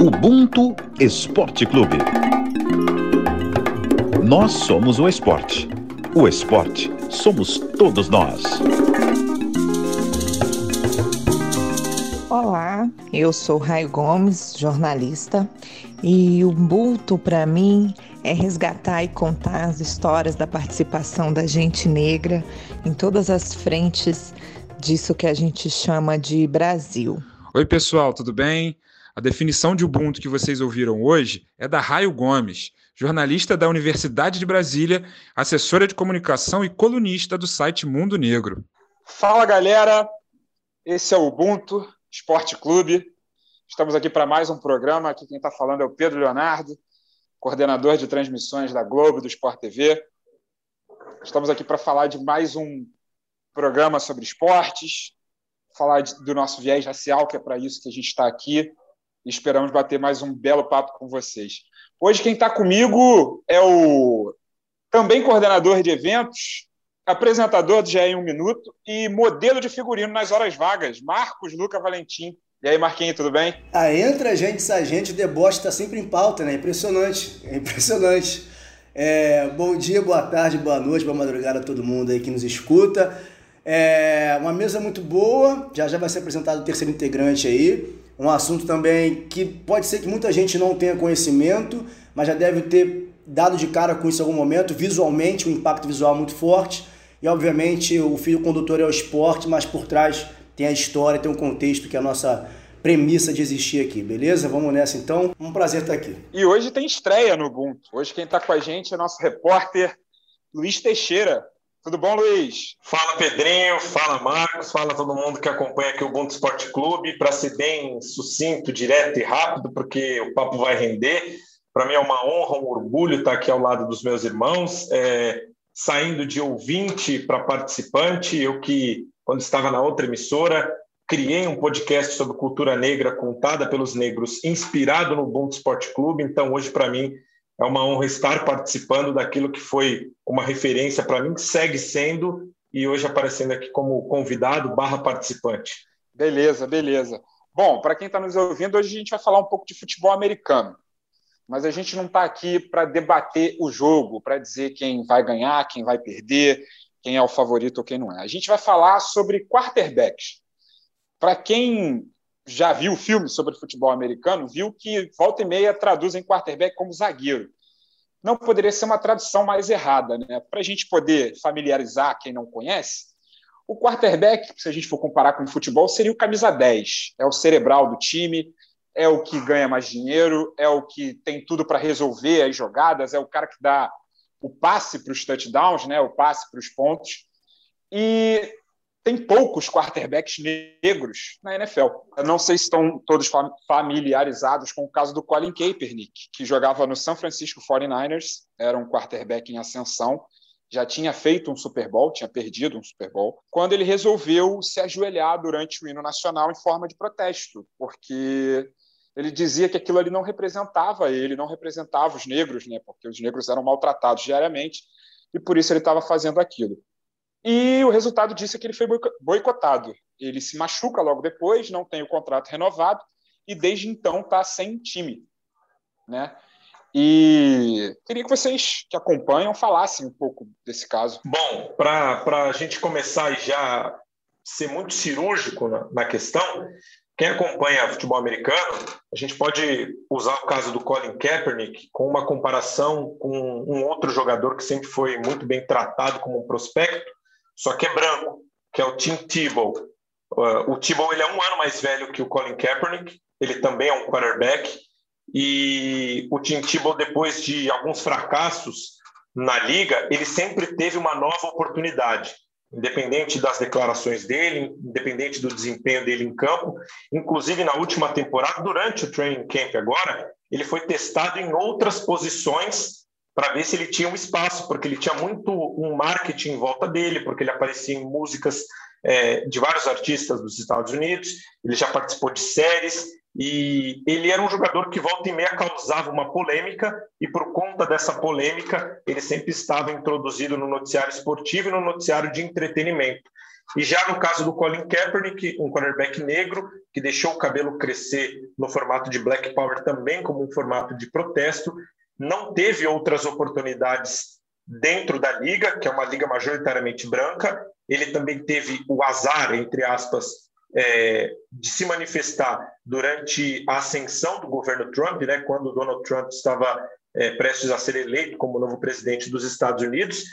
Ubuntu Esporte Clube. Nós somos o esporte. O esporte somos todos nós. Olá, eu sou Raio Gomes, jornalista, e o Ubuntu para mim é resgatar e contar as histórias da participação da gente negra em todas as frentes disso que a gente chama de Brasil. Oi, pessoal, tudo bem? A definição de Ubuntu que vocês ouviram hoje é da Raio Gomes, jornalista da Universidade de Brasília, assessora de comunicação e colunista do site Mundo Negro. Fala, galera! Esse é o Ubuntu Esporte Clube. Estamos aqui para mais um programa. Aqui quem está falando é o Pedro Leonardo, coordenador de transmissões da Globo, do Sport TV. Estamos aqui para falar de mais um programa sobre esportes, falar do nosso viés racial, que é para isso que a gente está aqui, esperamos bater mais um belo papo com vocês. Hoje quem está comigo é o também coordenador de eventos, apresentador do GE em um Minuto e modelo de figurino nas horas vagas, Marcos Luca Valentim. E aí, Marquinhos, tudo bem? Ah, entra gente, sai gente, deboche está sempre em pauta, né? Impressionante, é impressionante. É, bom dia, boa tarde, boa noite, boa madrugada a todo mundo aí que nos escuta. É uma mesa muito boa, já já vai ser apresentado o terceiro integrante aí um assunto também que pode ser que muita gente não tenha conhecimento, mas já deve ter dado de cara com isso em algum momento, visualmente, um impacto visual muito forte. E obviamente o fio condutor é o esporte, mas por trás tem a história, tem um contexto que é a nossa premissa de existir aqui, beleza? Vamos nessa então. Um prazer estar aqui. E hoje tem estreia no Ubuntu. Hoje quem está com a gente é nosso repórter Luiz Teixeira. Tudo bom, Luiz? Fala, Pedrinho. Fala, Marcos. Fala todo mundo que acompanha aqui o Ubuntu Esporte Clube. Para ser bem sucinto, direto e rápido, porque o papo vai render. Para mim é uma honra, um orgulho estar aqui ao lado dos meus irmãos, é, saindo de ouvinte para participante. Eu que, quando estava na outra emissora, criei um podcast sobre cultura negra contada pelos negros, inspirado no Ubuntu Esporte Clube. Então, hoje, para mim, é uma honra estar participando daquilo que foi uma referência para mim, segue sendo, e hoje aparecendo aqui como convidado barra participante. Beleza, beleza. Bom, para quem está nos ouvindo, hoje a gente vai falar um pouco de futebol americano. Mas a gente não está aqui para debater o jogo, para dizer quem vai ganhar, quem vai perder, quem é o favorito ou quem não é. A gente vai falar sobre quarterbacks. Para quem já viu o filme sobre futebol americano, viu que volta e meia traduzem quarterback como zagueiro. Não poderia ser uma tradução mais errada, né? Para a gente poder familiarizar quem não conhece, o quarterback, se a gente for comparar com o futebol, seria o camisa 10. É o cerebral do time, é o que ganha mais dinheiro, é o que tem tudo para resolver as jogadas, é o cara que dá o passe para os touchdowns, né? o passe para os pontos. E tem poucos quarterbacks negros na NFL. Eu não sei se estão todos familiarizados com o caso do Colin Kaepernick, que jogava no San Francisco 49ers, era um quarterback em ascensão, já tinha feito um Super Bowl, tinha perdido um Super Bowl, quando ele resolveu se ajoelhar durante o hino nacional em forma de protesto, porque ele dizia que aquilo ali não representava ele, não representava os negros, né, porque os negros eram maltratados diariamente, e por isso ele estava fazendo aquilo. E o resultado disso é que ele foi boicotado. Ele se machuca logo depois, não tem o contrato renovado e desde então está sem time, né? E queria que vocês que acompanham falassem um pouco desse caso. Bom, para a gente começar e já ser muito cirúrgico na, na, questão, quem acompanha futebol americano, a gente pode usar o caso do Colin Kaepernick com uma comparação com um outro jogador que sempre foi muito bem tratado como um prospecto, só que é branco, que é o Tim Tebow. Uh, o Tebow ele é um ano mais velho que o Colin Kaepernick, ele também é um quarterback, e o Tim Tebow, depois de alguns fracassos na liga, ele sempre teve uma nova oportunidade, independente das declarações dele, independente do desempenho dele em campo. Inclusive, na última temporada, durante o training camp agora, ele foi testado em outras posições para ver se ele tinha um espaço, porque ele tinha muito um marketing em volta dele, porque ele aparecia em músicas é, de vários artistas dos Estados Unidos, ele já participou de séries, e ele era um jogador que volta e meia causava uma polêmica, e por conta dessa polêmica, ele sempre estava introduzido no noticiário esportivo e no noticiário de entretenimento. E já no caso do Colin Kaepernick, um quarterback negro que deixou o cabelo crescer no formato de Black Power também como um formato de protesto, não teve outras oportunidades dentro da liga, que é uma liga majoritariamente branca. Ele também teve o azar, entre aspas, é, de se manifestar durante a ascensão do governo Trump, né, quando Donald Trump estava é, prestes a ser eleito como novo presidente dos Estados Unidos,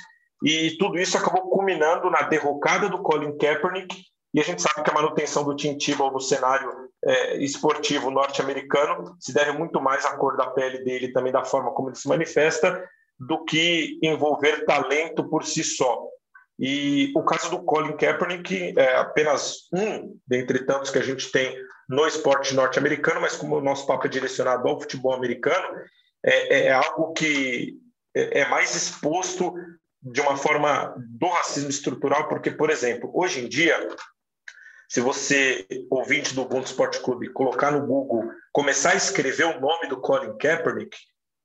e tudo isso acabou culminando na derrocada do Colin Kaepernick, e a gente sabe que a manutenção do Tim Tebow no cenário é, esportivo norte-americano se deve muito mais à cor da pele dele, também da forma como ele se manifesta, do que envolver talento por si só. E o caso do Colin Kaepernick é apenas um dentre tantos que a gente tem no esporte norte-americano, mas como o nosso papo é direcionado ao futebol americano, é, é algo que é, é mais exposto de uma forma do racismo estrutural, porque, por exemplo, hoje em dia, se você, ouvinte do Ubuntu Esporte Clube, colocar no Google, começar a escrever o nome do Colin Kaepernick,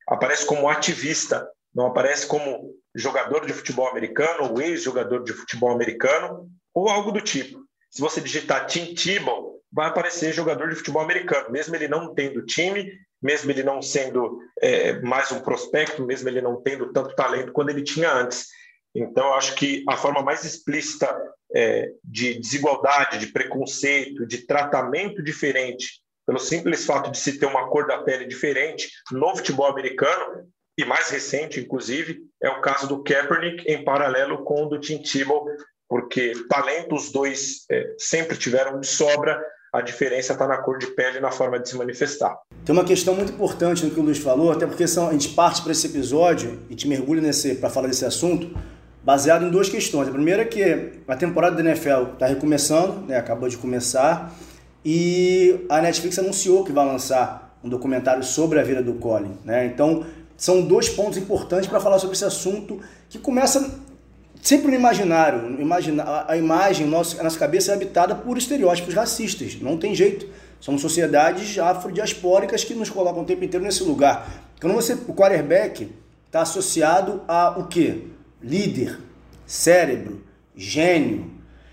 aparece como ativista, não aparece como jogador de futebol americano ou ex-jogador de futebol americano ou algo do tipo. Se você digitar Tim Tebow, vai aparecer jogador de futebol americano, mesmo ele não tendo time, mesmo ele não sendo é, mais um prospecto, mesmo ele não tendo tanto talento quanto ele tinha antes. Então, acho que a forma mais explícita é, de desigualdade, de preconceito, de tratamento diferente, pelo simples fato de se ter uma cor da pele diferente no futebol americano, e mais recente, inclusive, é o caso do Kaepernick em paralelo com o do Tim Tebow, porque talento os dois é, sempre tiveram de sobra, a diferença está na cor de pele e na forma de se manifestar. Tem uma questão muito importante no que o Luiz falou, até porque são, a gente parte para esse episódio e te mergulha nesse para falar desse assunto, baseado em duas questões. A primeira é que a temporada da NFL está recomeçando, né, acabou de começar, e a Netflix anunciou que vai lançar um documentário sobre a vida do Colin. Né? Então, são dois pontos importantes para falar sobre esse assunto que começa sempre no imaginário. A imagem, a nossa cabeça é habitada por estereótipos racistas. Não tem jeito. Somos sociedades afrodiaspóricas que nos colocam o tempo inteiro nesse lugar. Quando você, o quarterback está associado a o quê? Líder, cérebro, gênio.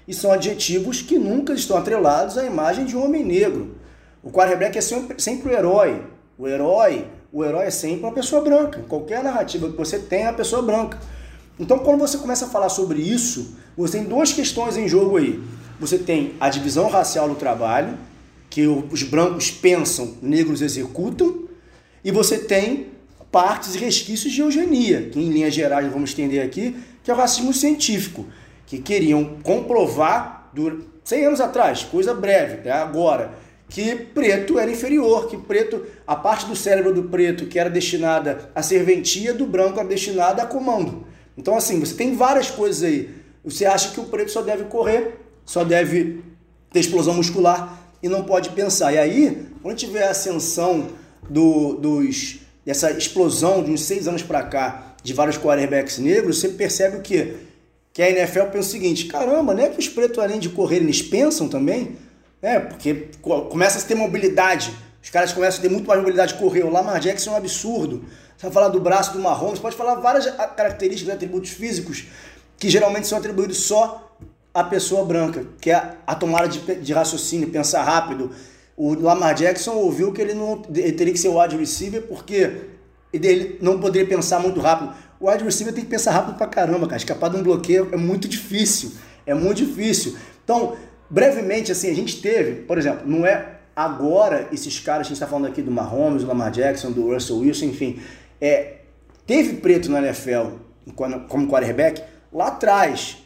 E são adjetivos que nunca estão atrelados à imagem de um homem negro. O quarterback é sempre, sempre o herói. O herói, o herói é sempre uma pessoa branca. Qualquer narrativa que você tem, é uma pessoa branca. Então, quando você começa a falar sobre isso, você tem duas questões em jogo aí. Você tem a divisão racial no trabalho, que os brancos pensam, negros executam, e você tem partes e resquícios de eugenia, que em linhas gerais vamos estender aqui, que é o racismo científico, que queriam comprovar, 100 anos atrás, coisa breve, até agora, que preto era inferior, que preto, a parte do cérebro do preto que era destinada à serventia, do branco era destinada a comando. Então, assim, você tem várias coisas aí. Você acha que o preto só deve correr, só deve ter explosão muscular e não pode pensar. E aí, quando tiver a ascensão do, dos dessa explosão de uns seis anos para cá de vários quarterbacks negros, você percebe o quê? Que a NFL pensa o seguinte, caramba, não é que os pretos além de correr eles pensam também? É, porque começa a ter mobilidade, os caras começam a ter muito mais mobilidade de correr. O Lamar Jackson é um absurdo. Você vai falar do braço do Mahomes, pode falar várias características, atributos físicos que geralmente são atribuídos só à pessoa branca, que é a tomada de, de raciocínio, pensar rápido, o Lamar Jackson ouviu que ele não ele teria que ser o wide receiver porque ele não poderia pensar muito rápido. O wide receiver tem que pensar rápido pra caramba, cara. Escapar de um bloqueio é muito difícil. É muito difícil. Então, brevemente, assim, a gente teve, por exemplo, não é agora esses caras, a gente está falando aqui do Mahomes, do Lamar Jackson, do Russell Wilson, enfim, é, teve preto na NFL como quarterback lá atrás,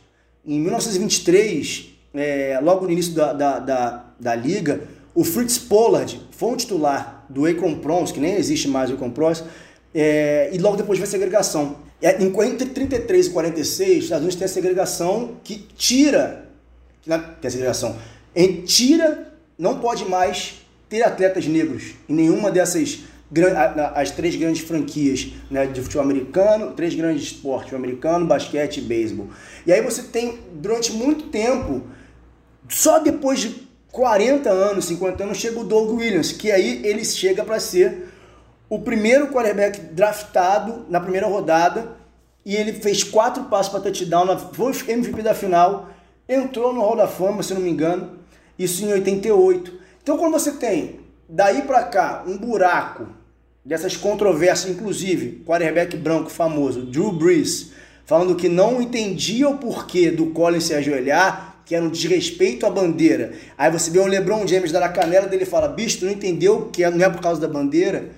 em 1923, é, logo no início da, da, da, da liga, o Fritz Pollard foi um titular do Akron Pros, que nem existe mais o Akron Pros, é, e logo depois veio a segregação. É, entre 33 e 46, os Estados Unidos tem a segregação que tira, tem a segregação, em, tira, não pode mais ter atletas negros em nenhuma dessas as três grandes franquias né, de futebol americano, três grandes esportes, americano, basquete e beisebol. E aí você tem, durante muito tempo, só depois de 40 anos, 50 anos, chega o Doug Williams, que aí ele chega para ser o primeiro quarterback draftado na primeira rodada e ele fez quatro passos para touchdown, foi MVP da final entrou no Hall da Fama, se não me engano, isso em 88. Então quando você tem daí para cá um buraco dessas controvérsias, inclusive quarterback branco famoso, Drew Brees, falando que não entendia o porquê do Collins se ajoelhar, que era um desrespeito à bandeira. Aí você vê o LeBron James dar a canela dele e fala: bicho, tu não entendeu que não é por causa da bandeira?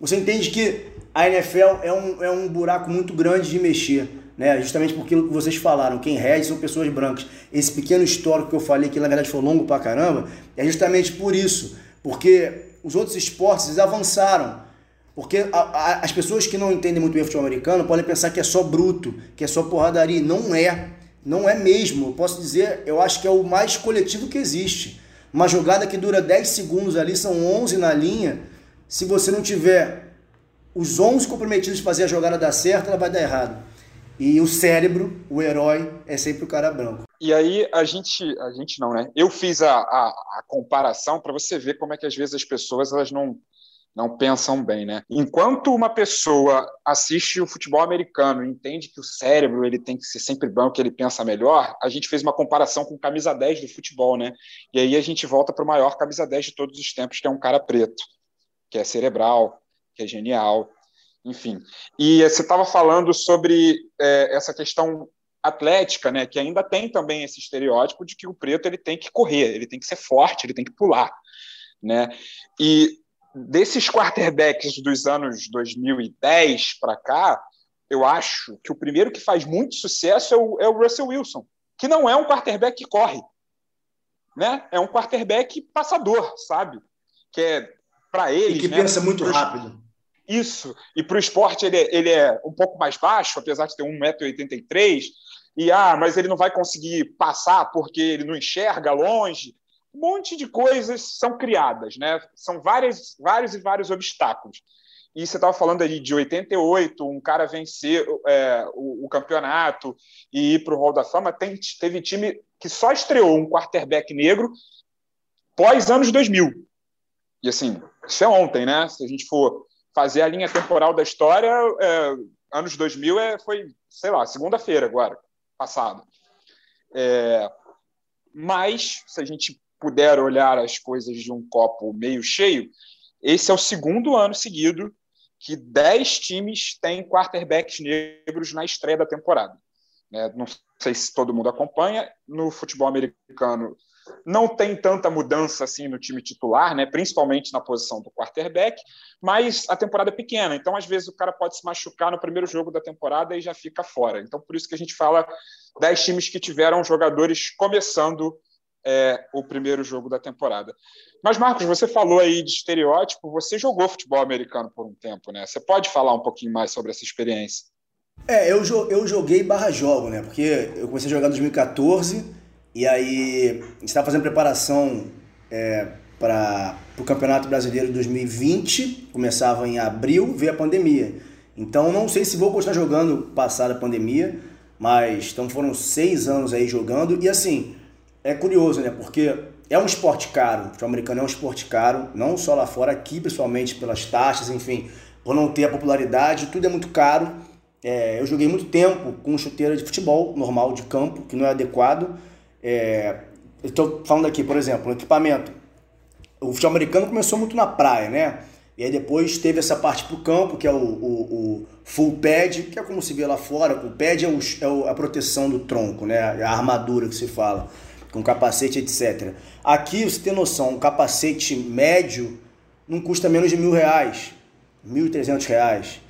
Você entende que a NFL é um, é um buraco muito grande de mexer. Né? Justamente porque que vocês falaram, quem rege são pessoas brancas. Esse pequeno histórico que eu falei, que na verdade foi longo pra caramba, é justamente por isso. Porque os outros esportes avançaram. Porque a, a, as pessoas que não entendem muito bem futebol americano podem pensar que é só bruto, que é só porradaria. Não é. Não é mesmo. Eu posso dizer, eu acho que é o mais coletivo que existe. Uma jogada que dura 10 segundos ali, são 11 na linha. Se você não tiver os 11 comprometidos de fazer a jogada dar certo, ela vai dar errado. E o cérebro, o herói, é sempre o cara branco. E aí a gente, a gente não, né? Eu fiz a, a, a comparação para você ver como é que às vezes as pessoas elas não não pensam bem, né? Enquanto uma pessoa assiste o futebol americano e entende que o cérebro ele tem que ser sempre branco, que ele pensa melhor, a gente fez uma comparação com camisa 10 do futebol, né? E aí a gente volta para o maior camisa 10 de todos os tempos, que é um cara preto, que é cerebral, que é genial, enfim. E você estava falando sobre é, essa questão atlética, né, que ainda tem também esse estereótipo de que o preto ele tem que correr, ele tem que ser forte, ele tem que pular, né? E desses quarterbacks dos anos 2010 para cá, eu acho que o primeiro que faz muito sucesso é o, é o, Russell Wilson, que não é um quarterback que corre, né? É um quarterback passador, sabe? Que é para ele. E que né, pensa muito rápido. Isso. E para o esporte ele, ele é um pouco mais baixo, apesar de ter 1,83m. E ah, mas ele não vai conseguir passar porque ele não enxerga longe um monte de coisas são criadas, né? São várias, vários e vários obstáculos. E você estava falando aí de 88, um cara vencer é, o, o, campeonato e ir para o Hall da Fama. Tem, teve time que só estreou um quarterback negro pós anos 2000. E assim, isso é ontem, né? Se a gente for fazer a linha temporal da história, é, anos 2000 é, foi, sei lá, segunda-feira agora, passado. É, mas, se a gente puder olhar as coisas de um copo meio cheio, esse é o segundo ano seguido que 10 times têm quarterbacks negros na estreia da temporada. Né? Não sei se todo mundo acompanha, no futebol americano não tem tanta mudança assim no time titular, né? principalmente na posição do quarterback, mas a temporada é pequena, então às vezes o cara pode se machucar no primeiro jogo da temporada e já fica fora. Então por isso que a gente fala 10 times que tiveram jogadores começando é, o primeiro jogo da temporada. Mas, Marcos, você falou aí de estereótipo, você jogou futebol americano por um tempo, né? Você pode falar um pouquinho mais sobre essa experiência? É, eu, eu joguei barra jogo, né? Porque eu comecei a jogar em 2014 e aí estava fazendo preparação é, para o Campeonato Brasileiro de 2020, começava em abril, veio a pandemia. Então não sei se vou continuar jogando passada a pandemia, mas então foram seis anos aí jogando e assim é curioso, né? Porque é um esporte caro, o futebol americano é um esporte caro, não só lá fora, aqui principalmente pelas taxas, enfim, por não ter a popularidade, tudo é muito caro. É, eu joguei muito tempo com chuteira de futebol normal de campo, que não é adequado. É, Estou falando aqui, por exemplo, equipamento. O futebol americano começou muito na praia, né? E aí depois teve essa parte pro campo, que é o, o, o, full pad, que é como se vê lá fora. O pad é, o, é a proteção do tronco, né? A armadura que se fala com capacete, etc. Aqui, você tem noção, um capacete médio não custa menos de mil reais, mil e trezentos reais.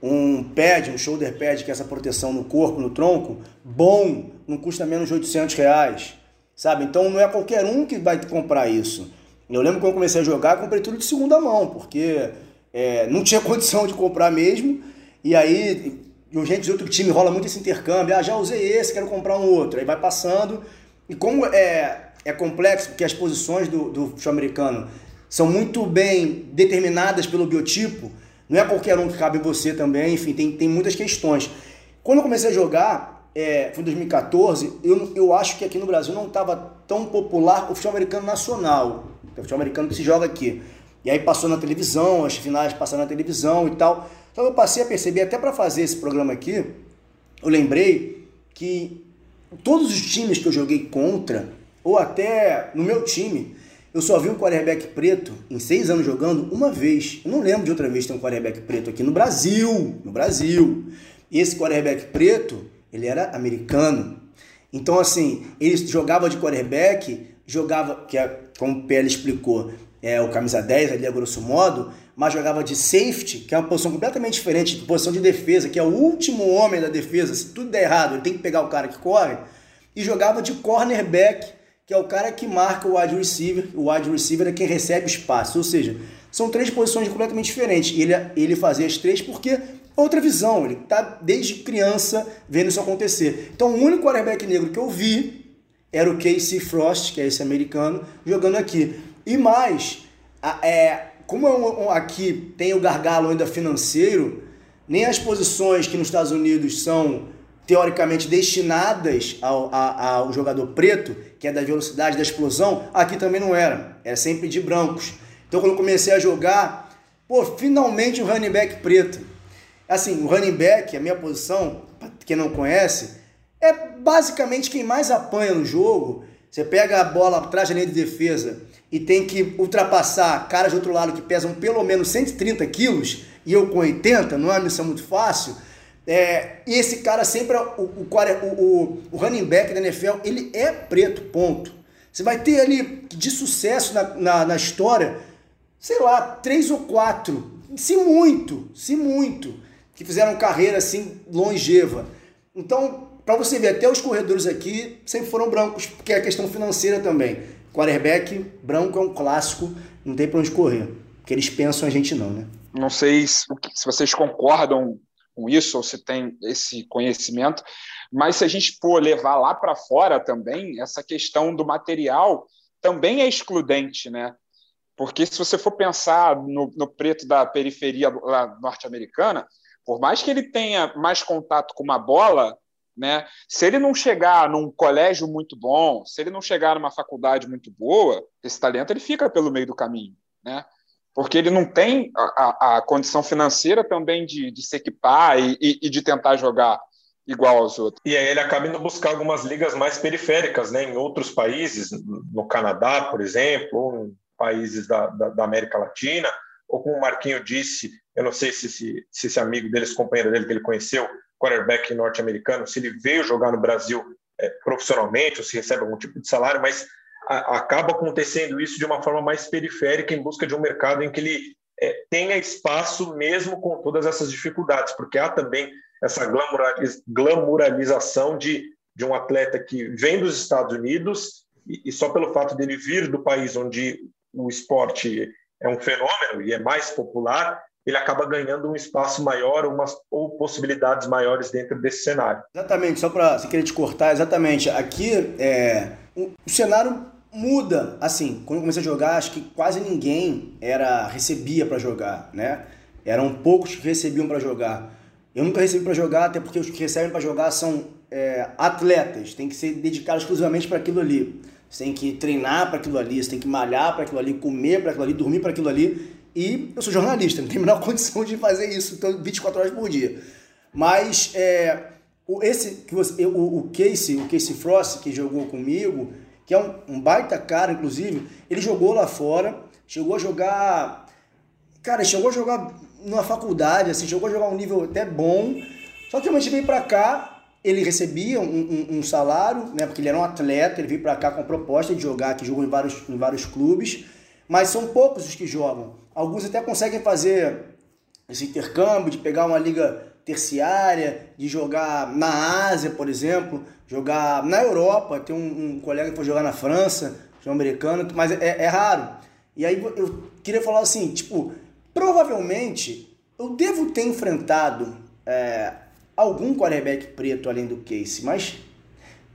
Um pad, um shoulder pad, que é essa proteção no corpo, no tronco, bom, não custa menos de 800 reais, sabe? Então não é qualquer um que vai comprar isso. Eu lembro quando eu comecei a jogar, comprei tudo de segunda mão, porque é, não tinha condição de comprar mesmo. E aí, gente de outro time rola muito esse intercâmbio. Ah, já usei esse, quero comprar um outro. Aí vai passando. E como é, é complexo, porque as posições do, do futebol americano são muito bem determinadas pelo biotipo, não é qualquer um que cabe você também, enfim, tem, tem muitas questões. Quando eu comecei a jogar, é, foi em 2014, eu, eu acho que aqui no Brasil não estava tão popular o futebol americano nacional, o futebol americano que se joga aqui. E aí passou na televisão, as finais passaram na televisão e tal. Então eu passei a perceber, até para fazer esse programa aqui, eu lembrei que todos os times que eu joguei contra, ou até no meu time, eu só vi um quarterback preto em seis anos jogando uma vez. Eu não lembro de outra vez ter um quarterback preto aqui no Brasil. No Brasil. E esse quarterback preto, ele era americano. Então, assim, ele jogava de quarterback, jogava, que é, como o PL explicou, é o camisa 10 ali a grosso modo, mas jogava de safety, que é uma posição completamente diferente, posição de defesa, que é o último homem da defesa. Se tudo der errado, ele tem que pegar o cara que corre. E jogava de cornerback, que é o cara que marca o wide receiver. O wide receiver é quem recebe espaço. Ou seja, são três posições completamente diferentes. Ele, ele fazia as três porque outra visão. Ele está desde criança vendo isso acontecer. Então, o único quarterback negro que eu vi era o Casey Frost, que é esse americano, jogando aqui. E mais, é, como é um, um, aqui tem o gargalo ainda financeiro, nem as posições que nos Estados Unidos são teoricamente destinadas ao, ao, ao, jogador preto, que é da velocidade da explosão, aqui também não era. Era sempre de brancos. Então quando eu comecei a jogar, pô, finalmente o running back preto. Assim, o running back, a minha posição, para quem não conhece, é basicamente quem mais apanha no jogo. Você pega a bola atrás da linha de defesa e tem que ultrapassar caras de outro lado que pesam pelo menos 130 quilos e eu com 80, não é uma missão muito fácil. É, e esse cara sempre, é o, o, o, o, running back da NFL, ele é preto, ponto. Você vai ter ali de sucesso na, na, na história, sei lá, três ou quatro, se muito, se muito, que fizeram carreira assim longeva. Então, para você ver, até os corredores aqui sempre foram brancos, porque é questão financeira também. Quarterback branco é um clássico, não tem para onde correr. Porque eles pensam a gente não, né? Não sei se, vocês concordam com isso ou se tem esse conhecimento, mas se a gente for levar lá para fora também, essa questão do material também é excludente, né? Porque se você for pensar no, no preto da periferia norte-americana, por mais que ele tenha mais contato com uma bola, né? Se ele não chegar num colégio muito bom, se ele não chegar numa faculdade muito boa, esse talento ele fica pelo meio do caminho, né? Porque ele não tem a, a condição financeira também de, de se equipar e, e, e, de tentar jogar igual aos outros. E aí ele acaba indo buscar algumas ligas mais periféricas, né? Em outros países, no Canadá, por exemplo, ou em países da, da, da América Latina, ou como o Marquinho disse, eu não sei se, se, se esse amigo dele, esse companheiro dele que ele conheceu, quarterback norte-americano, se ele veio jogar no Brasil é, profissionalmente ou se recebe algum tipo de salário, mas a, acaba acontecendo isso de uma forma mais periférica em busca de um mercado em que ele é, tenha espaço mesmo com todas essas dificuldades, porque há também essa glamuralização de, de um atleta que vem dos Estados Unidos e, e só pelo fato dele vir do país onde o esporte é um fenômeno e é mais popular, ele acaba ganhando um espaço maior umas, ou possibilidades maiores dentro desse cenário. Exatamente, só para se querer te cortar, exatamente. Aqui é, o, o, cenário muda. Assim, quando eu comecei a jogar, acho que quase ninguém era recebia para jogar, né? Eram poucos que recebiam para jogar. Eu nunca recebi para jogar, até porque os que recebem para jogar são é, atletas, tem que ser dedicados exclusivamente para aquilo ali. Você tem que treinar para aquilo ali, você tem que malhar para aquilo ali, comer para aquilo ali, dormir para aquilo ali. E eu sou jornalista, não tenho a menor condição de fazer isso então, 24 horas por dia. Mas é, o, esse, o, o Casey, o Casey Frost, que jogou comigo, que é um, um baita cara, inclusive, ele jogou lá fora, chegou a jogar. Cara, chegou a jogar numa faculdade, assim, chegou a jogar um nível até bom. Só que realmente veio pra cá, ele recebia um, um, um, salário, né? Porque ele era um atleta, ele veio pra cá com a proposta de jogar, que jogou em vários, em vários clubes. Mas são poucos os que jogam. Alguns até conseguem fazer esse intercâmbio de pegar uma liga terciária, de jogar na Ásia, por exemplo, jogar na Europa. Tem um, um colega que foi jogar na França, um americano, mas é, é raro. E aí eu queria falar assim, tipo, provavelmente eu devo ter enfrentado é, algum quarterback preto além do Casey, mas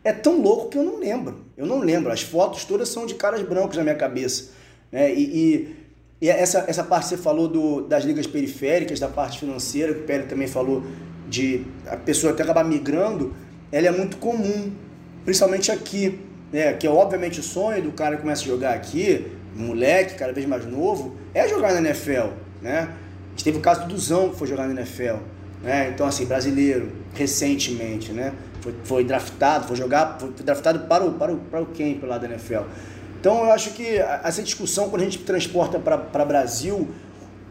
é tão louco que eu não lembro. Eu não lembro. As fotos todas são de caras brancos na minha cabeça. Né? E, e e essa, essa parte que você falou do, das ligas periféricas, da parte financeira, que o Pérez também falou de a pessoa até acabar migrando, ela é muito comum, principalmente aqui, né? Que é obviamente o sonho do cara que começa a jogar aqui, moleque, cada vez mais novo, é jogar na NFL, né? A gente teve o caso do Duzão que foi jogar na NFL, né? Então, assim, brasileiro, recentemente, né? Foi, foi draftado, foi jogar, foi draftado para o, para o, para o camp lá da NFL. Então eu acho que essa discussão, quando a gente transporta para Brasil,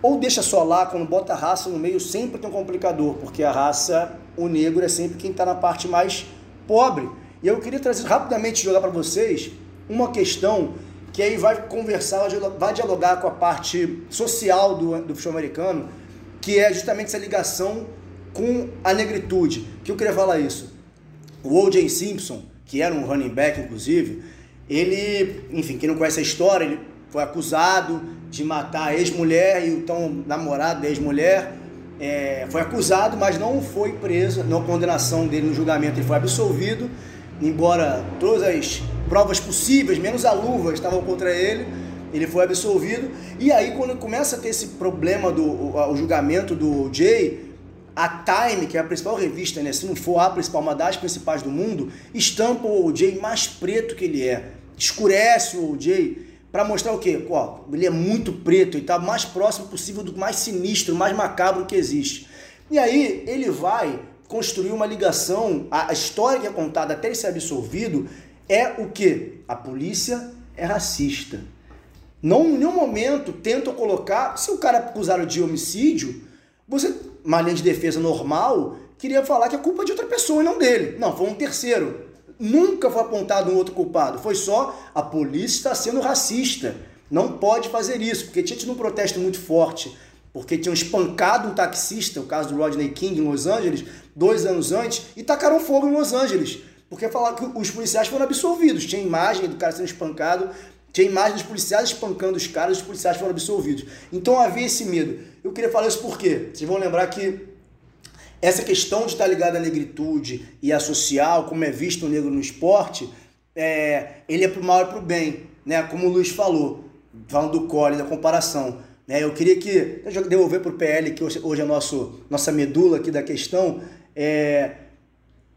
ou deixa só lá, quando bota a raça no meio, sempre tem um complicador, porque a raça, o negro é sempre quem está na parte mais pobre. E eu queria trazer rapidamente, jogar para vocês, uma questão que aí vai conversar, vai dialogar com a parte social do, do futebol americano, que é justamente essa ligação com a negritude. Que eu queria falar isso. O O.J. Simpson, que era um running back, inclusive, ele, enfim, quem não conhece a história, ele foi acusado de matar a ex-mulher e o então namorado da ex-mulher. É, foi acusado, mas não foi preso. Na condenação dele no julgamento, ele foi absolvido, embora todas as provas possíveis, menos a luva, estavam contra ele. Ele foi absolvido. E aí, quando começa a ter esse problema do o, o julgamento do Jay, a Time, que é a principal revista, né, se não for a principal, uma das principais do mundo, estampa o Jay mais preto que ele é. Escurece o Jay para mostrar o quê? Ó, ele é muito preto e tá mais próximo possível do mais sinistro, mais macabro que existe. E aí ele vai construir uma ligação, a história que é contada até ele ser absolvido é o que? A polícia é racista. Não em nenhum momento tentam colocar, se o cara é acusado de homicídio, você, uma linha de defesa normal, queria falar que a culpa é de outra pessoa e não dele. Não, foi um terceiro. Nunca foi apontado um outro culpado. Foi só a polícia está sendo racista. Não pode fazer isso, porque tinha tido um protesto muito forte, porque tinham espancado um taxista, o caso do Rodney King em Los Angeles, dois anos antes, e tacaram fogo em Los Angeles. Porque falaram que os policiais foram absolvidos. Tinha imagem do cara sendo espancado, tinha imagem dos policiais espancando os caras, os policiais foram absolvidos. Então havia esse medo. Eu queria falar isso porque vocês vão lembrar que essa questão de estar ligada à negritude e à social, como é visto o negro no esporte, é, ele é pro mal e pro bem, né? Como o Luiz falou, falando do core, da comparação. Né? Eu queria que, eu devolver pro PL, que hoje, hoje é nosso, nossa medula aqui da questão, é,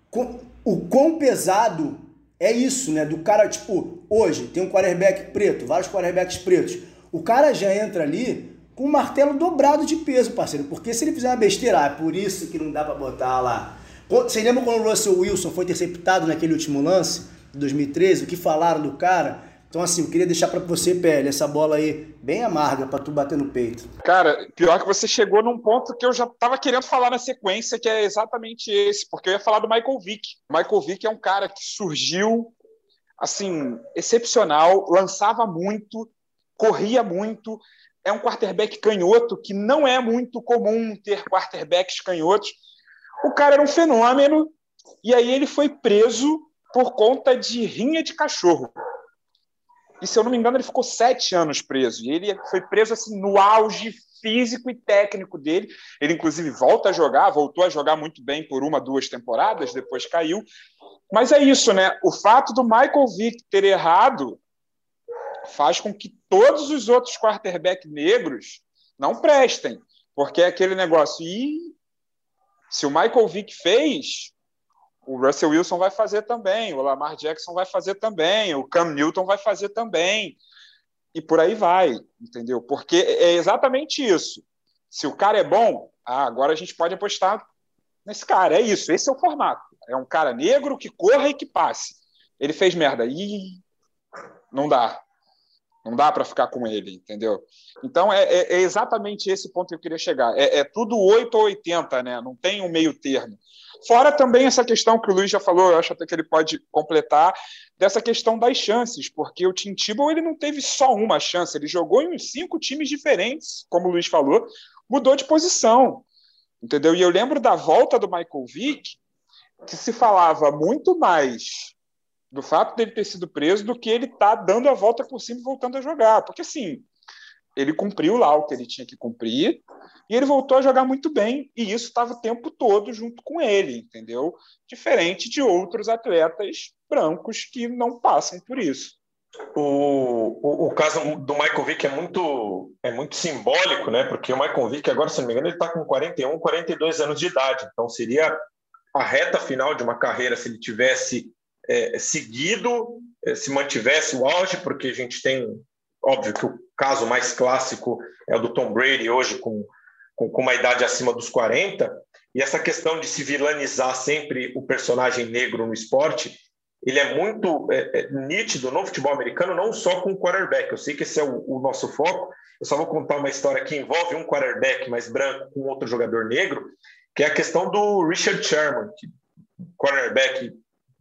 com, o quão pesado é isso, né? Do cara, tipo, hoje tem um quarterback preto, vários quarterbacks pretos. O cara já entra ali com um martelo dobrado de peso, parceiro. Porque se ele fizer uma besteira, ah, é por isso que não dá para botar lá. Você lembra quando o Russell Wilson foi interceptado naquele último lance, de 2013? O que falaram do cara? Então, assim, eu queria deixar para você, Pele, essa bola aí bem amarga para tu bater no peito. Cara, pior que você chegou num ponto que eu já tava querendo falar na sequência, que é exatamente esse, porque eu ia falar do Michael Vick. Michael Vick é um cara que surgiu, assim, excepcional, lançava muito, corria muito, é um quarterback canhoto, que não é muito comum ter quarterbacks canhotos. O cara era um fenômeno, e aí ele foi preso por conta de rinha de cachorro. E se eu não me engano, ele ficou sete anos preso. E ele foi preso assim no auge físico e técnico dele. Ele, inclusive, volta a jogar, voltou a jogar muito bem por uma, duas temporadas, depois caiu. Mas é isso, né? O fato do Michael Vick ter errado faz com que todos os outros quarterback negros não prestem. Porque é aquele negócio. E se o Michael Vick fez, o Russell Wilson vai fazer também, o Lamar Jackson vai fazer também, o Cam Newton vai fazer também. E por aí vai, entendeu? Porque é exatamente isso. Se o cara é bom, ah, agora a gente pode apostar nesse cara. É isso, esse é o formato. É um cara negro que corra e que passe. Ele fez merda. Ih, não dá. Não dá para ficar com ele, entendeu? Então é, é, é, exatamente esse ponto que eu queria chegar. É, é tudo 8 ou 80, né? Não tem um meio termo. Fora também essa questão que o Luiz já falou, eu acho até que ele pode completar, dessa questão das chances, porque o Tim Tebow ele não teve só uma chance, ele jogou em uns cinco times diferentes, como o Luiz falou, mudou de posição, entendeu? E eu lembro da volta do Michael Vick, que se falava muito mais do fato dele ter sido preso do que ele tá dando a volta por cima e voltando a jogar. Porque assim, ele cumpriu lá o que ele tinha que cumprir e ele voltou a jogar muito bem e isso estava o tempo todo junto com ele, entendeu? Diferente de outros atletas brancos que não passam por isso. O, o, o, caso do Michael Vick é muito, é muito simbólico, né? Porque o Michael Vick, agora, se não me engano, ele está com 41, 42 anos de idade. Então, seria a reta final de uma carreira se ele tivesse é, seguido, é, se mantivesse o auge, porque a gente tem, óbvio que o caso mais clássico é o do Tom Brady hoje com com, com uma idade acima dos 40, e essa questão de se vilanizar sempre o personagem negro no esporte, ele é muito é, é, nítido no futebol americano, não só com o quarterback. Eu sei que esse é o, o, nosso foco. Eu só vou contar uma história que envolve um quarterback mais branco com outro jogador negro, que é a questão do Richard Sherman, que, quarterback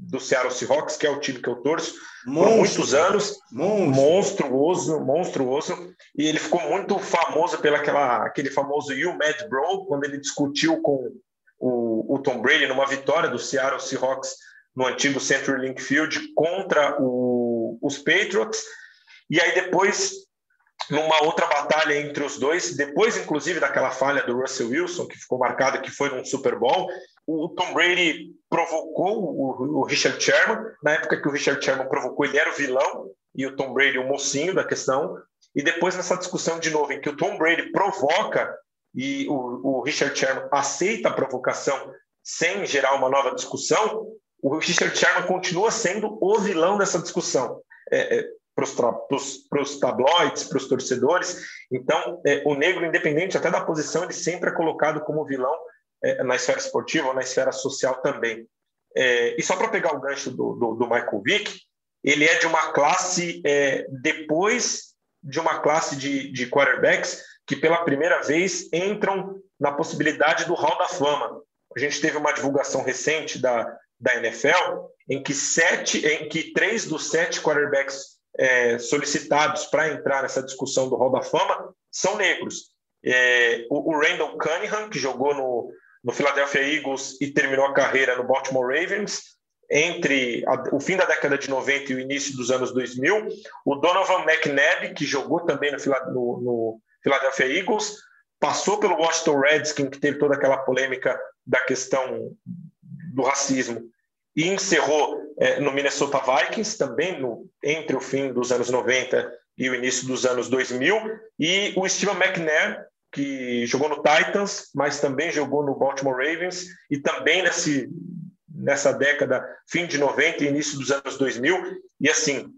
do Seattle Seahawks, que é o time que eu torço, Monstro. por muitos anos. Monstro. Monstruoso, monstruoso. E ele ficou muito famoso pelo aquele famoso You Mad Bro, quando ele discutiu com o, o Tom Brady numa vitória do Seattle Seahawks no antigo CenturyLink Field contra o, os Patriots. E aí depois, numa outra batalha entre os dois, depois inclusive daquela falha do Russell Wilson, que ficou marcada que foi num Super Bowl, o Tom Brady provocou o, Richard Sherman. Na época que o Richard Sherman provocou, ele era o vilão e o Tom Brady o mocinho da questão. E depois nessa discussão de novo, em que o Tom Brady provoca e o, o Richard Sherman aceita a provocação sem gerar uma nova discussão, o Richard Sherman continua sendo o vilão dessa discussão. É, é, para os tabloides, para os torcedores. Então, é, o negro, independente até da posição, ele sempre é colocado como vilão é, na esfera esportiva ou na esfera social também. É, e só para pegar o gancho do, do, do, Michael Vick, ele é de uma classe é, depois de uma classe de, de quarterbacks que pela primeira vez entram na possibilidade do Hall da Fama. A gente teve uma divulgação recente da, da NFL, em que sete, em que três dos sete quarterbacks é, solicitados para entrar nessa discussão do Hall da Fama são negros. É, o, o, Randall Cunningham, que jogou no, no Philadelphia Eagles e terminou a carreira no Baltimore Ravens, entre a, o fim da década de 90 e o início dos anos 2000. O Donovan McNabb, que jogou também no, no, no Philadelphia Eagles, passou pelo Washington Redskins, que teve toda aquela polêmica da questão do racismo e encerrou é, no Minnesota Vikings, também no, entre o fim dos anos 90 e o início dos anos 2000, e o Steven McNair, que jogou no Titans, mas também jogou no Baltimore Ravens, e também nesse, nessa década, fim de 90 e início dos anos 2000, e assim,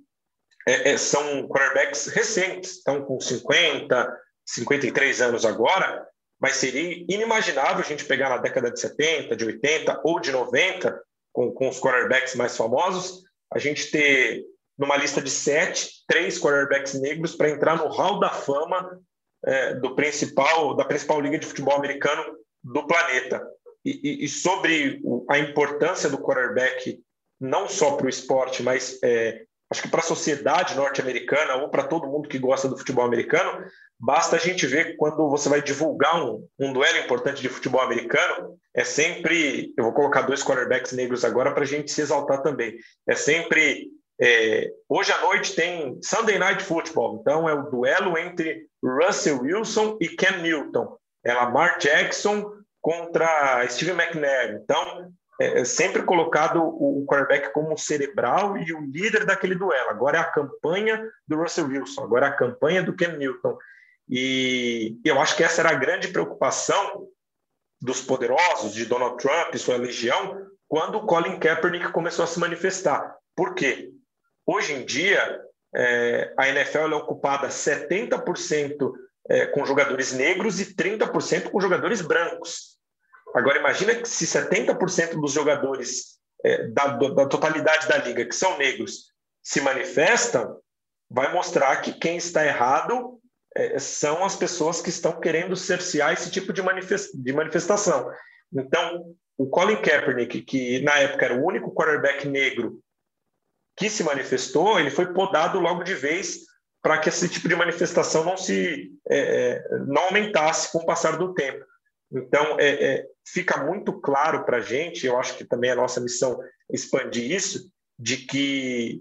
é, é, são quarterbacks recentes, estão com 50, 53 anos agora, mas seria inimaginável a gente pegar na década de 70, de 80 ou de 90, com, com os quarterbacks mais famosos, a gente ter numa lista de sete, três quarterbacks negros para entrar no hall da fama é, do principal da principal liga de futebol americano do planeta. E, e, e sobre a importância do quarterback não só para o esporte, mas é, acho que para a sociedade norte-americana ou para todo mundo que gosta do futebol americano, basta a gente ver quando você vai divulgar um, um duelo importante de futebol americano, é sempre, eu vou colocar dois quarterbacks negros agora para a gente se exaltar também, é sempre, é, hoje à noite tem Sunday Night Football, então é o duelo entre Russell Wilson e Ken Newton, é Lamar Jackson contra Steve McNair, então é, é sempre colocado o quarterback como cerebral e o líder daquele duelo. Agora é a campanha do Russell Wilson, agora é a campanha do Ken Newton. E eu acho que essa era a grande preocupação dos poderosos, de Donald Trump e sua legião, quando o Colin Kaepernick começou a se manifestar. Por quê? Hoje em dia, é, a NFL é ocupada 70% é, com jogadores negros e 30% com jogadores brancos. Agora, imagina que se 70% dos jogadores é, da, da, totalidade da liga, que são negros, se manifestam, vai mostrar que quem está errado são as pessoas que estão querendo cercear esse tipo de manifestação. Então, o Colin Kaepernick, que na época era o único quarterback negro que se manifestou, ele foi podado logo de vez para que esse tipo de manifestação não se é, é não aumentasse com o passar do tempo. Então, é, é, fica muito claro para a gente, eu acho que também é a nossa missão expandir isso, de que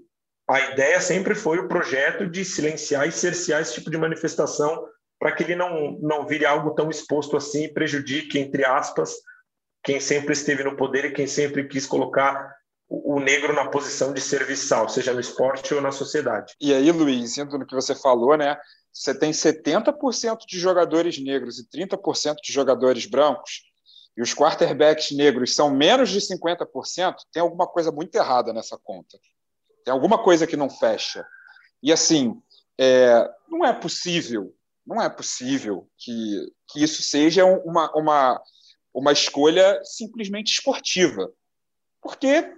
a ideia sempre foi o projeto de silenciar e cercear esse tipo de manifestação para que ele não, não vire algo tão exposto assim e prejudique, entre aspas, quem sempre esteve no poder e quem sempre quis colocar o negro na posição de serviçal, seja no esporte ou na sociedade. E aí, Luiz, indo no que você falou, né? Você tem 70% de jogadores negros e 30% de jogadores brancos, e os quarterbacks negros são menos de 50%, tem alguma coisa muito errada nessa conta. Tem alguma coisa que não fecha. E assim, é, não é possível Não é possível que, que isso seja uma, uma, uma escolha simplesmente esportiva. Porque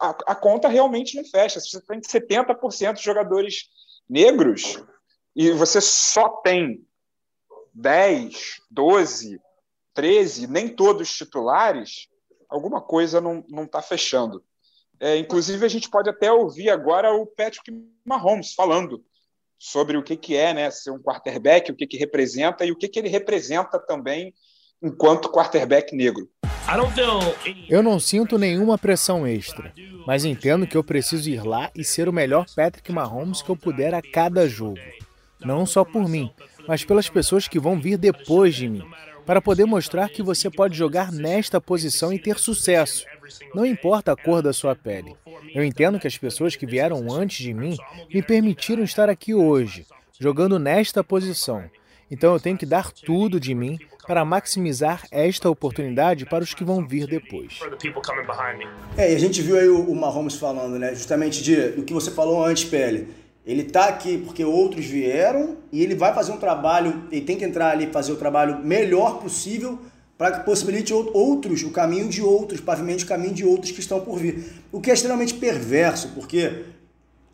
a, a conta realmente não fecha. Se você tem 70% de jogadores negros e você só tem 10, 12, 13, nem todos titulares, alguma coisa não está fechando. É, inclusive, a gente pode até ouvir agora o Patrick Mahomes falando sobre o que, que é né, ser um quarterback, o que, que representa e o que, que ele representa também enquanto quarterback negro. Eu não sinto nenhuma pressão extra, mas entendo que eu preciso ir lá e ser o melhor Patrick Mahomes que eu puder a cada jogo. Não só por mim, mas pelas pessoas que vão vir depois de mim, para poder mostrar que você pode jogar nesta posição e ter sucesso. Não importa a cor da sua pele. Eu entendo que as pessoas que vieram antes de mim me permitiram estar aqui hoje, jogando nesta posição. Então eu tenho que dar tudo de mim para maximizar esta oportunidade para os que vão vir depois. É, e a gente viu aí o, Mahomes falando, né, justamente de, do que você falou antes, Pele ele está aqui porque outros vieram e ele vai fazer um trabalho, ele tem que entrar ali e fazer o trabalho melhor possível para que possibilite outros, o caminho de outros, pavimente o caminho de outros que estão por vir. O que é extremamente perverso, porque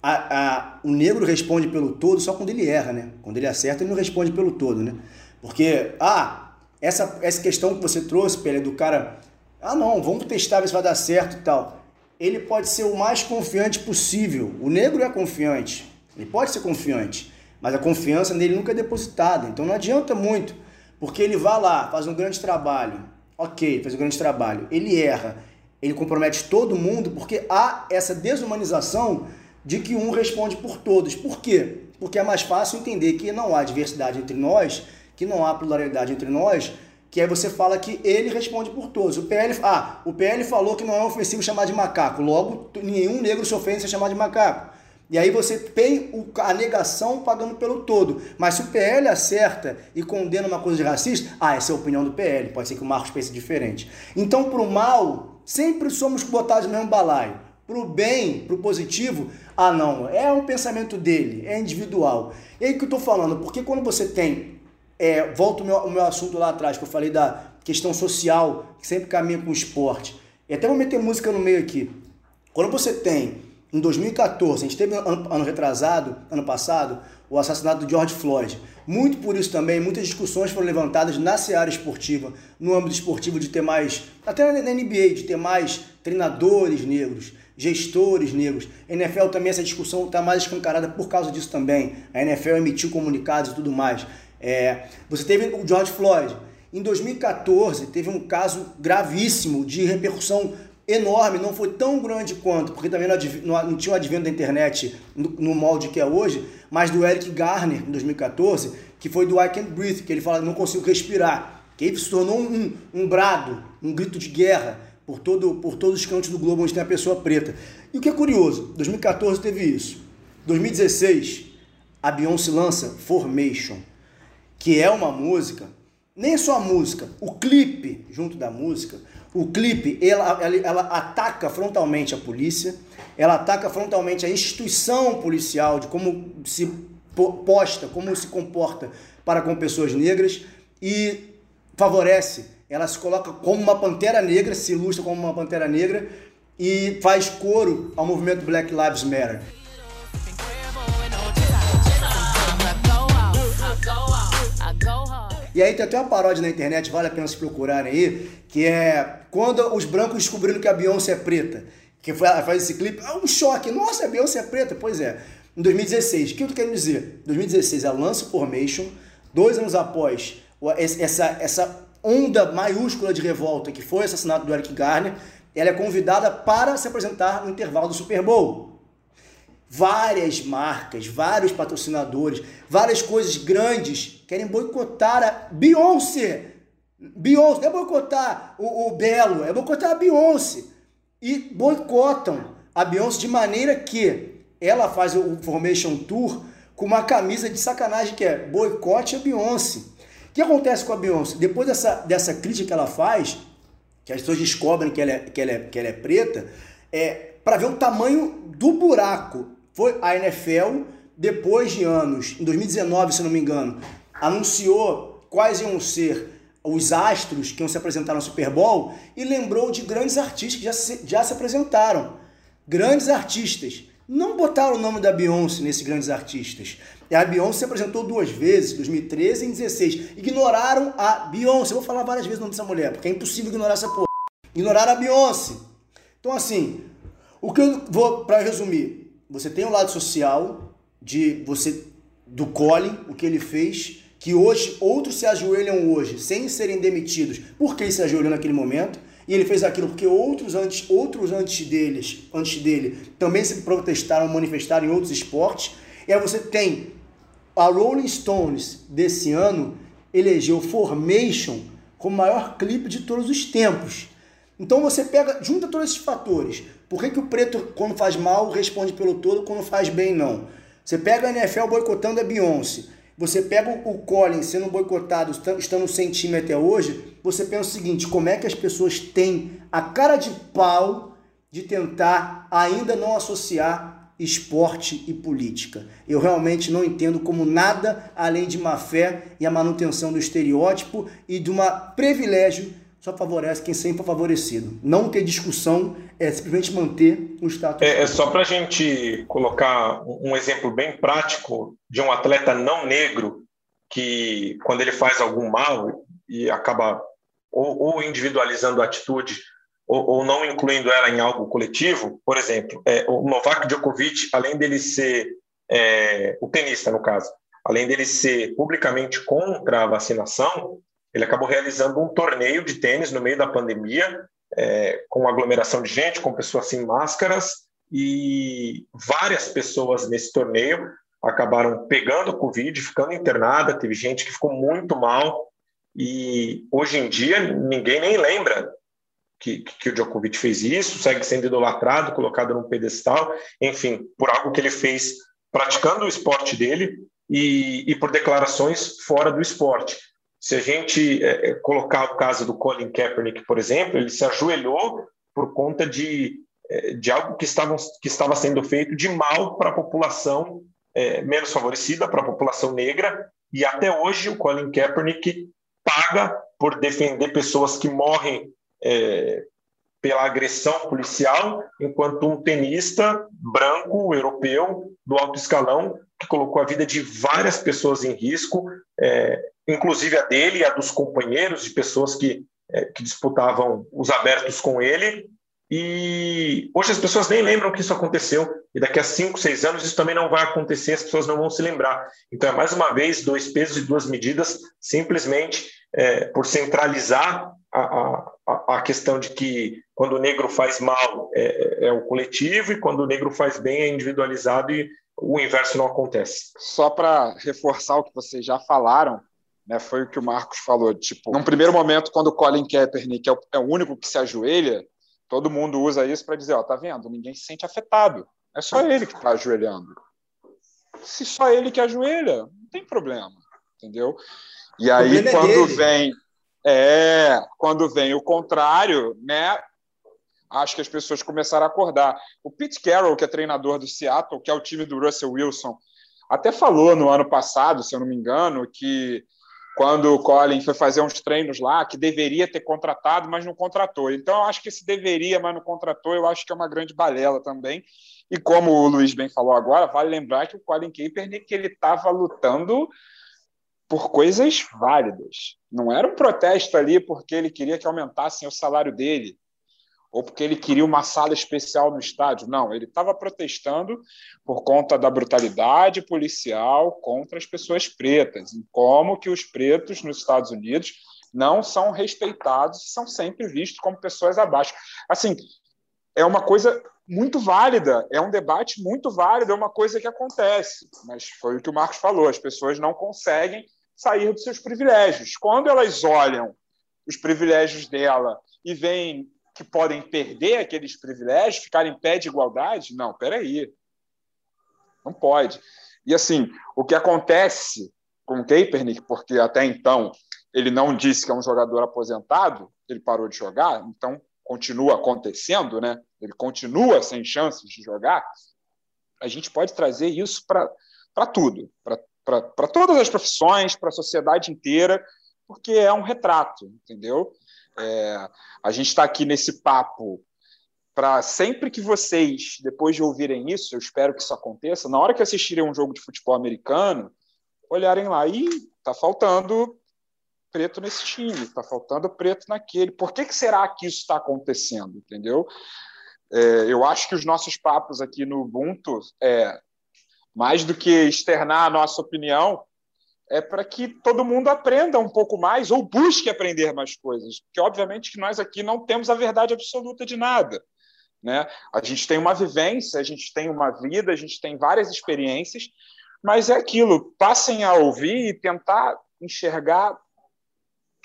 a, a, o negro responde pelo todo só quando ele erra, né? Quando ele acerta, ele não responde pelo todo, né? Porque, ah, essa, essa questão que você trouxe, Pele, do cara, ah não, vamos testar ver se vai dar certo e tal. Ele pode ser o mais confiante possível. O negro é confiante, ele pode ser confiante, mas a confiança nele nunca é depositada. Então não adianta muito, porque ele vai lá, faz um grande trabalho. Ok, faz um grande trabalho. Ele erra, ele compromete todo mundo, porque há essa desumanização de que um responde por todos. Por quê? Porque é mais fácil entender que não há diversidade entre nós, que não há pluralidade entre nós, que aí você fala que ele responde por todos. O PL, ah, o PL falou que não é ofensivo chamar de macaco, logo nenhum negro se ofende se chamar de macaco. E aí você tem a negação pagando pelo todo. Mas se o PL acerta e condena uma coisa de racista, ah, essa é a opinião do PL. Pode ser que o Marcos pense diferente. Então, para o mal, sempre somos botados no mesmo balaio. Para o bem, para o positivo, ah, não, é um pensamento dele, é individual. E aí que eu estou falando, porque quando você tem, é, volta o meu, o meu assunto lá atrás, que eu falei da questão social, que sempre caminha com o esporte. E até vou meter música no meio aqui. Quando você tem em 2014, a gente teve ano, ano retrasado, ano passado, o assassinato do George Floyd. Muito por isso também, muitas discussões foram levantadas na seara esportiva, no âmbito esportivo de ter mais, até na NBA, de ter mais treinadores negros, gestores negros. A NFL também, essa discussão está mais escancarada por causa disso também. A NFL emitiu comunicados e tudo mais. É, você teve o George Floyd. Em 2014, teve um caso gravíssimo de repercussão enorme, não foi tão grande quanto, porque também não, não tinha o advento da internet no, no, molde que é hoje, mas do Eric Garner, em 2014, que foi do I Can't Breathe, que ele fala, não consigo respirar, que ele se tornou um, um, brado, um grito de guerra por, todo, por todos os cantos do globo onde tem a pessoa preta. E o que é curioso, 2014 teve isso. 2016, a Beyoncé lança Formation, que é uma música, nem só a música, o clipe junto da música, o clipe, ela, ela, ela, ataca frontalmente a polícia, ela ataca frontalmente a instituição policial, de como se posta, como se comporta para com pessoas negras e favorece, ela se coloca como uma pantera negra, se ilustra como uma pantera negra e faz coro ao movimento Black Lives Matter. E aí tem até uma paródia na internet, vale a pena se procurarem aí, que é quando os brancos descobriram que a Beyoncé é preta. Que foi, faz esse clipe, é um choque. Nossa, a Beyoncé é preta. Pois é. Em 2016, o que eu quero dizer? Em 2016, ela lança Formation, dois anos após essa, essa onda maiúscula de revolta que foi o assassinato do Eric Garner, ela é convidada para se apresentar no intervalo do Super Bowl várias marcas, vários patrocinadores, várias coisas grandes querem boicotar a Beyoncé. Beyoncé, não é boicotar o, o Belo, é boicotar a Beyoncé. E boicotam a Beyoncé de maneira que ela faz o Formation Tour com uma camisa de sacanagem que é boicote a Beyoncé. O que acontece com a Beyoncé? Depois dessa, dessa crítica que ela faz, que as pessoas descobrem que ela é, que ela é, que ela é preta, é para ver o tamanho do buraco foi a NFL, depois de anos, em 2019, se não me engano, anunciou quais iam ser os astros que iam se apresentar no Super Bowl e lembrou de grandes artistas que já se, já se apresentaram. Grandes artistas. Não botaram o nome da Beyoncé nesses grandes artistas. A Beyoncé se apresentou duas vezes, 2013 e 2016. Ignoraram a Beyoncé. Eu vou falar várias vezes o nome dessa mulher, porque é impossível ignorar essa porra. Ignoraram a Beyoncé. Então, assim, o que eu vou, para resumir, você tem o um lado social de você do Colin, o que ele fez, que hoje outros se ajoelham hoje sem serem demitidos porque se ajoelhou naquele momento. E ele fez aquilo porque outros antes, outros antes deles, antes dele, também se protestaram, manifestaram em outros esportes. E aí você tem a Rolling Stones desse ano elegeu Formation como maior clipe de todos os tempos. Então você pega, junta todos esses fatores. Por que, que o preto, quando faz mal, responde pelo todo, quando faz bem, não? Você pega a NFL boicotando a Beyoncé. Você pega o Collins sendo boicotado, estando sem time até hoje. Você pensa o seguinte: como é que as pessoas têm a cara de pau de tentar ainda não associar esporte e política. Eu realmente não entendo como nada além de má fé e a manutenção do estereótipo e de um privilégio só favorece quem sempre é favorecido. Não ter discussão é simplesmente manter o status. É, é só para a gente colocar um exemplo bem prático de um atleta não negro que, quando ele faz algum mal e acaba ou, ou individualizando a atitude ou, ou, não incluindo ela em algo coletivo, por exemplo, é, o Novak Djokovic, além dele ser é, o tenista, no caso, além dele ser publicamente contra a vacinação, ele acabou realizando um torneio de tênis no meio da pandemia, é, com aglomeração de gente, com pessoas sem máscaras, e várias pessoas nesse torneio acabaram pegando Covid, ficando internada. Teve gente que ficou muito mal, e hoje em dia ninguém nem lembra que, que o Djokovic fez isso, segue sendo idolatrado, colocado num pedestal, enfim, por algo que ele fez praticando o esporte dele e, e por declarações fora do esporte. Se a gente é, é, colocar o caso do Colin Kaepernick, por exemplo, ele se ajoelhou por conta de, é, de algo que, estavam, que estava sendo feito de mal para a população é, menos favorecida, para a população negra, e até hoje o Colin Kaepernick paga por defender pessoas que morrem é, pela agressão policial, enquanto um tenista branco, europeu, do alto escalão, que colocou a vida de várias pessoas em risco, é, inclusive a dele e a dos companheiros, de pessoas que, é, que disputavam os abertos com ele. E hoje as pessoas nem lembram que isso aconteceu, e daqui a cinco, seis anos isso também não vai acontecer, as pessoas não vão se lembrar. Então, é mais uma vez, dois pesos e duas medidas, simplesmente é, por centralizar a, a, a, questão de que quando o negro faz mal é, é, o coletivo e quando o negro faz bem é individualizado e o inverso não acontece. Só para reforçar o que vocês já falaram, né, foi o que o Marcos falou. Tipo, num primeiro momento, quando o Colin Kaepernick é o, é o único que se ajoelha, todo mundo usa isso para dizer, ó, tá vendo? Ninguém se sente afetado. É só ele que está ajoelhando. Se só ele que ajoelha, não tem problema, entendeu? E aí, é quando vem é, quando vem o contrário, né? Acho que as pessoas começaram a acordar. O Pete Carroll, que é treinador do Seattle, que é o time do Russell Wilson, até falou no ano passado, se eu não me engano, que quando o Colin foi fazer uns treinos lá, que deveria ter contratado, mas não contratou. Então, eu acho que se deveria, mas não contratou, eu acho que é uma grande balela também. E como o Luiz bem falou agora, vale lembrar que o Colin Kaepernick ele estava lutando por coisas válidas. Não era um protesto ali porque ele queria que aumentassem o salário dele ou porque ele queria uma sala especial no estádio. Não, ele estava protestando por conta da brutalidade policial contra as pessoas pretas, em como que os pretos nos Estados Unidos não são respeitados, são sempre vistos como pessoas abaixo. Assim, é uma coisa muito válida, é um debate muito válido, é uma coisa que acontece, mas foi o que o Marcos falou, as pessoas não conseguem sair dos seus privilégios. Quando elas olham os privilégios dela e veem que podem perder aqueles privilégios, ficar em pé de igualdade, não, peraí. Não pode. E assim, o que acontece com o Kaepernick, porque até então ele não disse que é um jogador aposentado, ele parou de jogar, então continua acontecendo, né? Ele continua sem chances de jogar. A gente pode trazer isso para tudo, para para todas as profissões, para a sociedade inteira, porque é um retrato, entendeu? É, a gente está aqui nesse papo para sempre que vocês, depois de ouvirem isso, eu espero que isso aconteça, na hora que assistirem um jogo de futebol americano, olharem lá e está faltando preto nesse time, está faltando preto naquele. Por que, que será que isso está acontecendo? Entendeu? É, eu acho que os nossos papos aqui no Ubuntu, é, mais do que externar a nossa opinião, é para que todo mundo aprenda um pouco mais ou busque aprender mais coisas. Porque, obviamente, que nós aqui não temos a verdade absoluta de nada. Né? A gente tem uma vivência, a gente tem uma vida, a gente tem várias experiências, mas é aquilo, passem a ouvir e tentar enxergar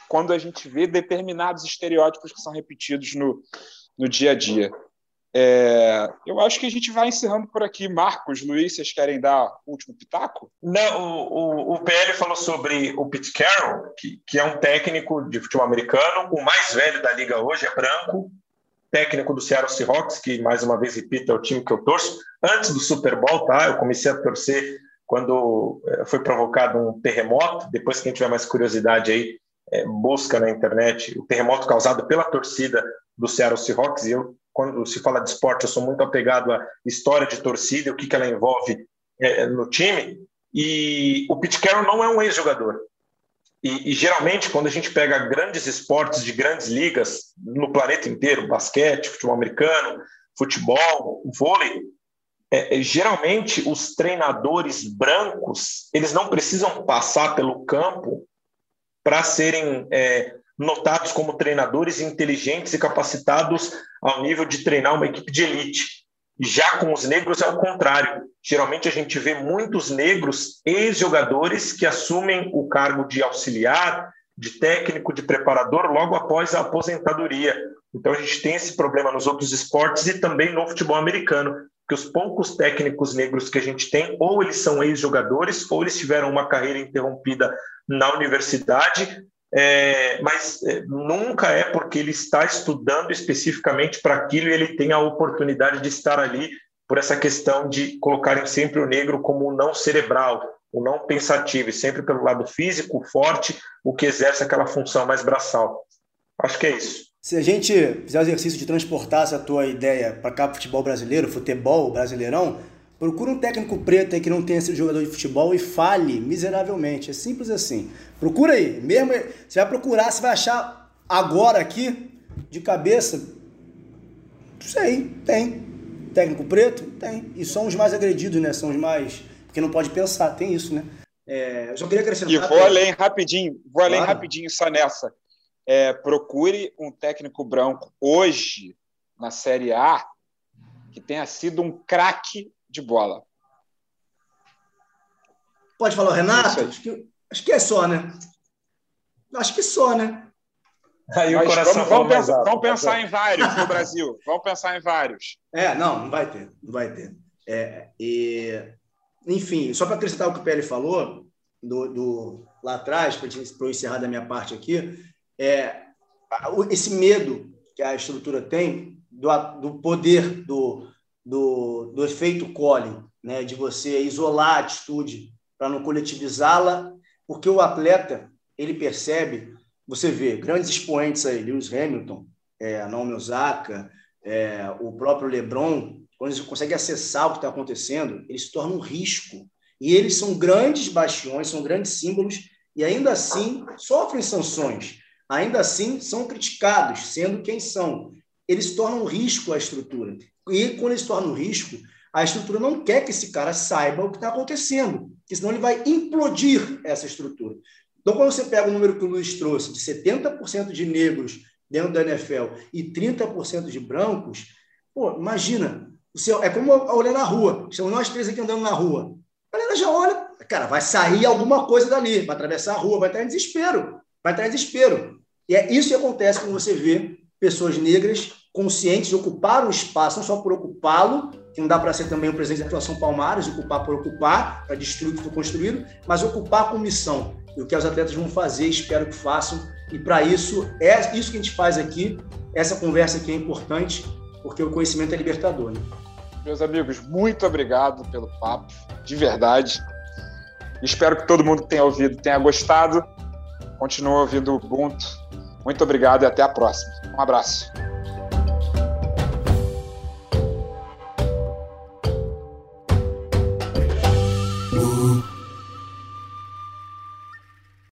quando a gente vê determinados estereótipos que são repetidos no, no dia a dia. É, eu acho que a gente vai encerrando por aqui. Marcos, Luiz, vocês querem dar o último pitaco? Não, o, o, o PL falou sobre o Pete Carroll, que, que é um técnico de futebol americano, o mais velho da liga hoje, é branco, técnico do Seattle Seahawks, que mais uma vez repito, é o time que eu torço. Antes do Super Bowl, tá? Eu comecei a torcer quando é, foi provocado um terremoto. Depois, quem tiver mais curiosidade aí, é, busca na internet o terremoto causado pela torcida do Seattle Seahawks. E eu, quando se fala de esporte, eu sou muito apegado à história de torcida, o que, que ela envolve é, no time. E o Pete Carroll não é um ex-jogador. E, e, geralmente, quando a gente pega grandes esportes de grandes ligas no planeta inteiro, basquete, futebol americano, futebol, vôlei, é, é, geralmente os treinadores brancos eles não precisam passar pelo campo para serem é, notados como treinadores inteligentes e capacitados ao nível de treinar uma equipe de elite. Já com os negros é o contrário. Geralmente a gente vê muitos negros ex-jogadores que assumem o cargo de auxiliar, de técnico, de preparador logo após a aposentadoria. Então a gente tem esse problema nos outros esportes e também no futebol americano, que os poucos técnicos negros que a gente tem, ou eles são ex-jogadores, ou eles tiveram uma carreira interrompida na universidade, é, mas é, nunca é porque ele está estudando especificamente para aquilo e ele tem a oportunidade de estar ali por essa questão de colocarem sempre o negro como o não cerebral, o não pensativo, e sempre pelo lado físico, forte, o que exerce aquela função mais braçal. Acho que é isso. Se a gente fizer o exercício de transportar essa tua ideia para cá futebol brasileiro, futebol brasileirão, Procura um técnico preto aí que não tenha sido jogador de futebol e fale miseravelmente. É simples assim. Procura aí. Mesmo você vai procurar, você vai achar agora aqui, de cabeça. Não sei, tem. Técnico preto? Tem. E são os mais agredidos, né? São os mais. Porque não pode pensar, tem isso, né? É, eu só queria acrescentar. E vou além rapidinho, vou além claro. rapidinho só nessa. É, procure um técnico branco hoje na Série A que tenha sido um craque de bola. Pode falar, Renato? Acho que, acho que é só, né? Acho que só, né? Aí o coração vamos, vamos, pensar, vamos pensar em vários no Brasil. Vamos pensar em vários. É, não, não vai ter, não vai ter. É, e, enfim, só para acrescentar o que o PL falou do, do lá atrás, para eu encerrar da minha parte aqui, é esse medo que a estrutura tem do, do poder do, do, do efeito Colin, né, de você isolar a atitude para não coletivizá-la, porque o atleta ele percebe, você vê grandes expoentes aí, Lewis Hamilton, é, Naomi Osaka, é, o próprio LeBron, quando eles conseguem acessar o que está acontecendo, eles se tornam um risco. E eles são grandes bastiões, são grandes símbolos, e ainda assim sofrem sanções. Ainda assim são criticados, sendo quem são. Eles tornam um risco à estrutura. E quando ele se torna um risco, a estrutura não quer que esse cara saiba o que está acontecendo, porque senão ele vai implodir essa estrutura. Então, quando você pega o número que o Luiz trouxe, de 70% de negros dentro da NFL e 30% de brancos, pô, imagina, você, é como olhar na rua, estamos nós três aqui andando na rua, a galera já olha, cara, vai sair alguma coisa dali, vai atravessar a rua, vai estar em desespero, vai estar em desespero. E é isso que acontece quando você vê pessoas negras conscientes de ocupar o espaço, não só por ocupá-lo, que não dá para ser também o presidente da atuação Palmares, ocupar por ocupar, para destruir o que foi construído, mas ocupar com missão. E o que os atletas vão fazer, espero que façam. E para isso, é isso que a gente faz aqui. Essa conversa aqui é importante, porque o conhecimento é libertador. Né? Meus amigos, muito obrigado pelo papo, de verdade. Espero que todo mundo que tenha ouvido tenha gostado. Continua ouvindo o Ubuntu. Muito obrigado e até a próxima. Um abraço.